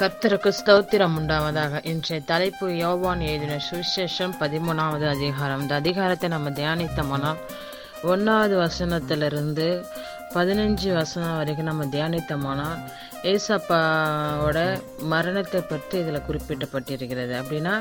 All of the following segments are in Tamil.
கர்த்தருக்கு ஸ்தோத்திரம் உண்டாவதாக. இன்றைய தலைப்பு யோவான் எழுதின சுவிசேஷம் பதிமூணாவது அதிகாரம். இந்த அதிகாரத்தை நம்ம தியானித்தோம்னால் ஒன்றாவது வசனத்திலிருந்து பதினஞ்சு வசனம் வரைக்கும் நம்ம தியானித்தோம்னால் ஏசப்பாவோட மரணத்தை பற்றி இதில் குறிப்பிட்டப்பட்டிருக்கிறது அப்படின்னா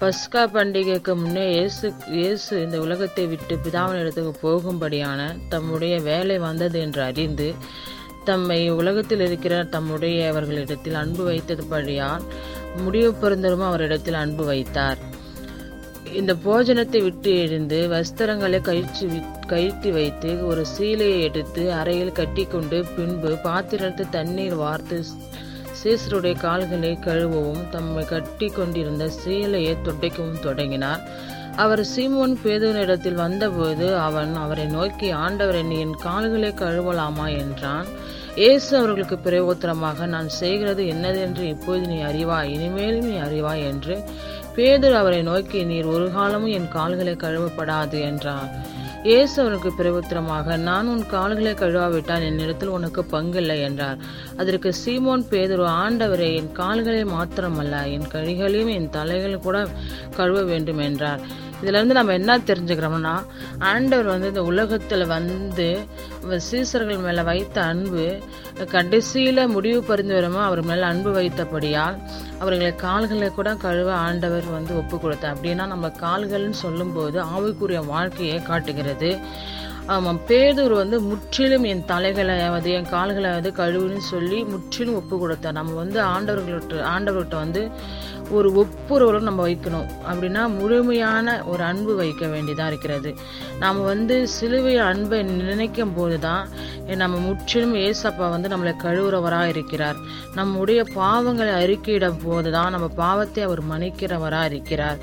பஸ்கா பண்டிகைக்கு முன்னே இயேசு இயேசு இந்த உலகத்தை விட்டு பிதாவின் இடத்துக்கு போகும்படியான தம்முடைய வேலை வந்தது என்று அறிந்து தம்மை உலகத்தில் இருக்கிற தம்முடையவர்களிடத்தில் அன்பு வைத்ததுபடியால் முடிவு பொருந்தரும் அவரிடத்தில் அன்பு வைத்தார். இந்த போஜனத்தை விட்டு எழுந்து வஸ்திரங்களை கழிச்சு கழித்து வைத்து ஒரு சீலையை எடுத்து அறையில் கட்டிக்கொண்டு பின்பு பாத்திரத்து தண்ணீர் வார்த்து சீசருடைய கால்களை கழுவவும் தம்மை கட்டி கொண்டிருந்த சீலையை துடைக்கவும் தொடங்கினார். அவர் சீமோன் பேதுவனிடத்தில் வந்தபோது அவன் அவரை நோக்கி ஆண்டவர் என் கால்களை கழுவலாமா? என்றான். இயேசு அவர்களுக்கு பிரயோத்தரமாக நான் செய்கிறது என்னதென்று இப்போது நீ அறிவாய் இனிமேலும் நீ அறிவாய் என்று பேதர் அவரை நோக்கி நீர் ஒரு காலமும் என் கால்களை கழுவப்படாது என்றார் இயேசு அவனுக்கு பிரபுத்திரமாக நான் உன் கால்களை கழுவாவிட்டால் என்னிடத்தில் உனக்கு பங்கில்லை என்றார். அதற்கு சீமோன் பேதுரு ஆண்டவரே என் கால்களை மாத்திரமல்ல என் கழிகளையும் என் தலைகள் கூட கழுவ வேண்டும் என்றார். இதுல இருந்து நம்ம என்ன தெரிஞ்சுக்கிறோம்னா ஆண்டவர் வந்து இந்த உலகத்துல வந்து சீசர்கள் மேல வைத்த அன்பு கடைசியில முடிவு பறிந்து வருமோ அவர் மேல அன்பு வைத்தபடியால் அவர்களை கால்களை கூட கழுவ ஆண்டவர் வந்து ஒப்பு கொடுத்தார். அப்படின்னா நம்ம கால்கள்னு சொல்லும்போது ஆவிக்குரிய வாழ்க்கையை காட்டுகிறது. ஆமாம் பேதூர் வந்து முற்றிலும் என் தலைகளையாவது என் கால்களையாவது கழுவுன்னு சொல்லி முற்றிலும் ஒப்பு கொடுத்தார். நம்ம வந்து ஆண்டவர்கள்ட்ட ஆண்டவர்கிட்ட வந்து ஒரு ஒப்புரவரும் நம்ம வைக்கணும். அப்படின்னா முழுமையான ஒரு அன்பு வைக்க வேண்டியதாக இருக்கிறது. நாம் வந்து சிலுவை அன்பை நினைக்கும் போது தான் நம்ம முற்றிலும் ஏசப்பா வந்து நம்மளை கழுவுறவராக இருக்கிறார். நம்முடைய பாவங்களை அறிக்கையிடும் போது தான் நம்ம பாவத்தை அவர் மன்னிக்கிறவராக இருக்கிறார்.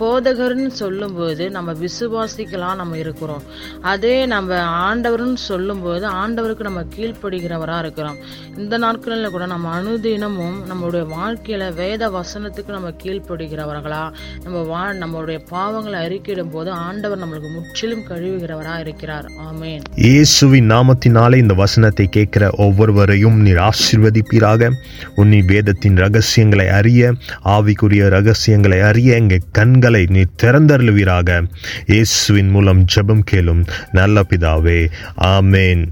போதகர்னு சொல்லும்போது நம்ம விசுவாசிக்கலாம் நம்ம இருக்கிறோம். அதே நம்ம ஆண்டவர்னு சொல்லும்போது ஆண்டவருக்கு நம்ம கீழ்ப்படுகிறவராக இருக்கிறோம். இந்த நாட்களில் கூட நம்ம அனுதினமும் நம்மளுடைய வாழ்க்கையில் வேத வசனத்துக்கு நம்ம கீழ்ப்படுகிறவர்களா? நம்ம வா நம்மளுடைய பாவங்களை அறிக்கையிடும் போது ஆண்டவர் நம்மளுக்கு முற்றிலும் கழுவுகிறவராக இருக்கிறார். ஆமேன். இயேசுவின் நாமத்தினாலே இந்த வசனத்தை கேட்கிற ஒவ்வொருவரையும் நீர் ஆசிர்வதிப்பீராக. உன்னி வேதத்தின் ரகசியங்களை அறிய ஆவிக்குரிய ரகசியங்களை அறிய எங்கள் கண்களை நீர் திறந்தருளுவீராக. இயேசுவின் மூலம் ஜெபம் கேளும் நல்ல பிதாவே. ஆமேன்.